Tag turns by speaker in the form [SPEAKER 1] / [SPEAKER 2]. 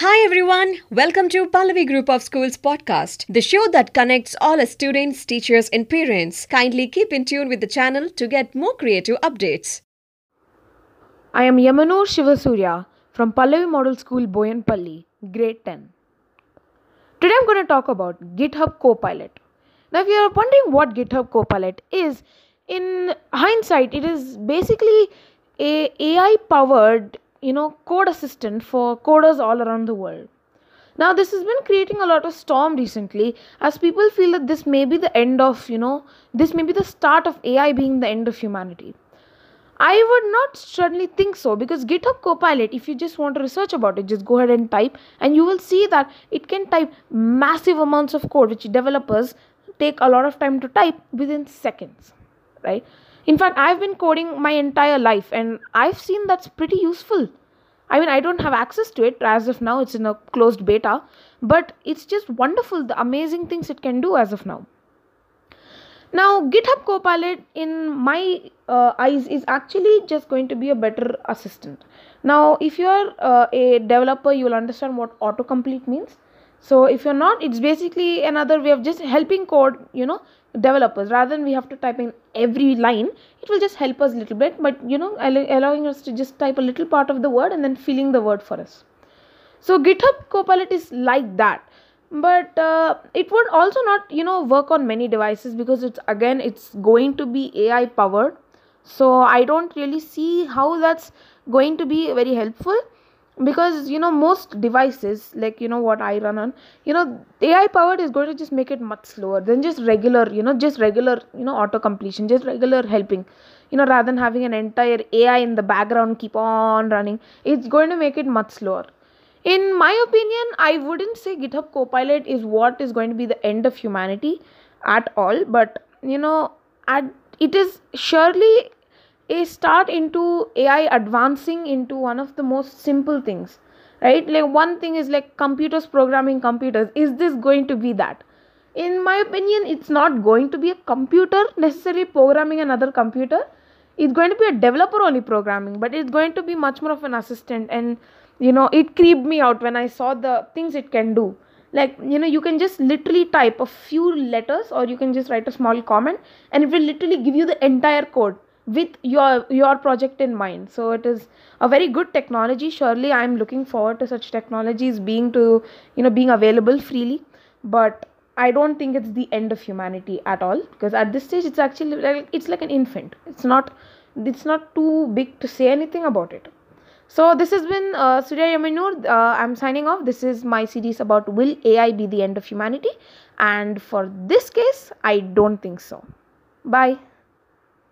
[SPEAKER 1] Hi everyone, welcome to Pallavi Group of Schools podcast, the show that connects all students, teachers, and parents. Kindly keep in tune with the channel to get more creative updates.
[SPEAKER 2] I am Yamanur Shivasurya from Pallavi Model School, Boyanpalli, grade 10. Today I'm going to talk about GitHub Copilot. Now, if you're wondering what GitHub Copilot is, in hindsight, it is basically a AI powered, you know, code assistant for coders all around the world. Now, this has been creating a lot of storm recently as people feel that this may be the end of, you know, this may be the start of AI being the end of humanity. I would not certainly think so because GitHub Copilot, if you just want to research about it, just go ahead and type, and you will see that it can type massive amounts of code which developers take a lot of time to type within seconds, right? In fact, I've been coding my entire life and I've seen that's pretty useful. I mean, I don't have access to it as of now, it's in a closed beta, but it's just wonderful the amazing things it can do as of now. Now, GitHub Copilot, in my uh, eyes, is actually just going to be a better assistant. Now, if you're uh, a developer, you will understand what autocomplete means. So, if you're not, it's basically another way of just helping code, you know, developers rather than we have to type in every line. It will just help us a little bit, but you know, allowing us to just type a little part of the word and then filling the word for us. So, GitHub Copilot is like that but uh, it would also not you know work on many devices because it's again it's going to be ai powered so i don't really see how that's going to be very helpful because you know most devices like you know what i run on you know ai powered is going to just make it much slower than just regular you know just regular you know auto completion just regular helping. You know rather than having an entire ai in the background keep on running it's going to make it much slower. In my opinion, I wouldn't say GitHub Copilot is what is going to be the end of humanity at all, but you know, at, it is surely a start into AI advancing into one of the most simple things, right? Like, one thing is like computers programming computers. Is this going to be that? In my opinion, it's not going to be a computer necessarily programming another computer. It's going to be a developer only programming, but it's going to be much more of an assistant and you know it creeped me out when i saw the things it can do like you know you can just literally type a few letters or you can just write a small comment and it will literally give you the entire code with your your project in mind so it is a very good technology surely i'm looking forward to such technologies being to you know being available freely but i don't think it's the end of humanity at all because at this stage it's actually like it's like an infant it's not it's not too big to say anything about it so this has been uh, Surya Yaminur. Uh, I'm signing off. This is my series about will AI be the end of humanity? And for this case, I don't think so. Bye.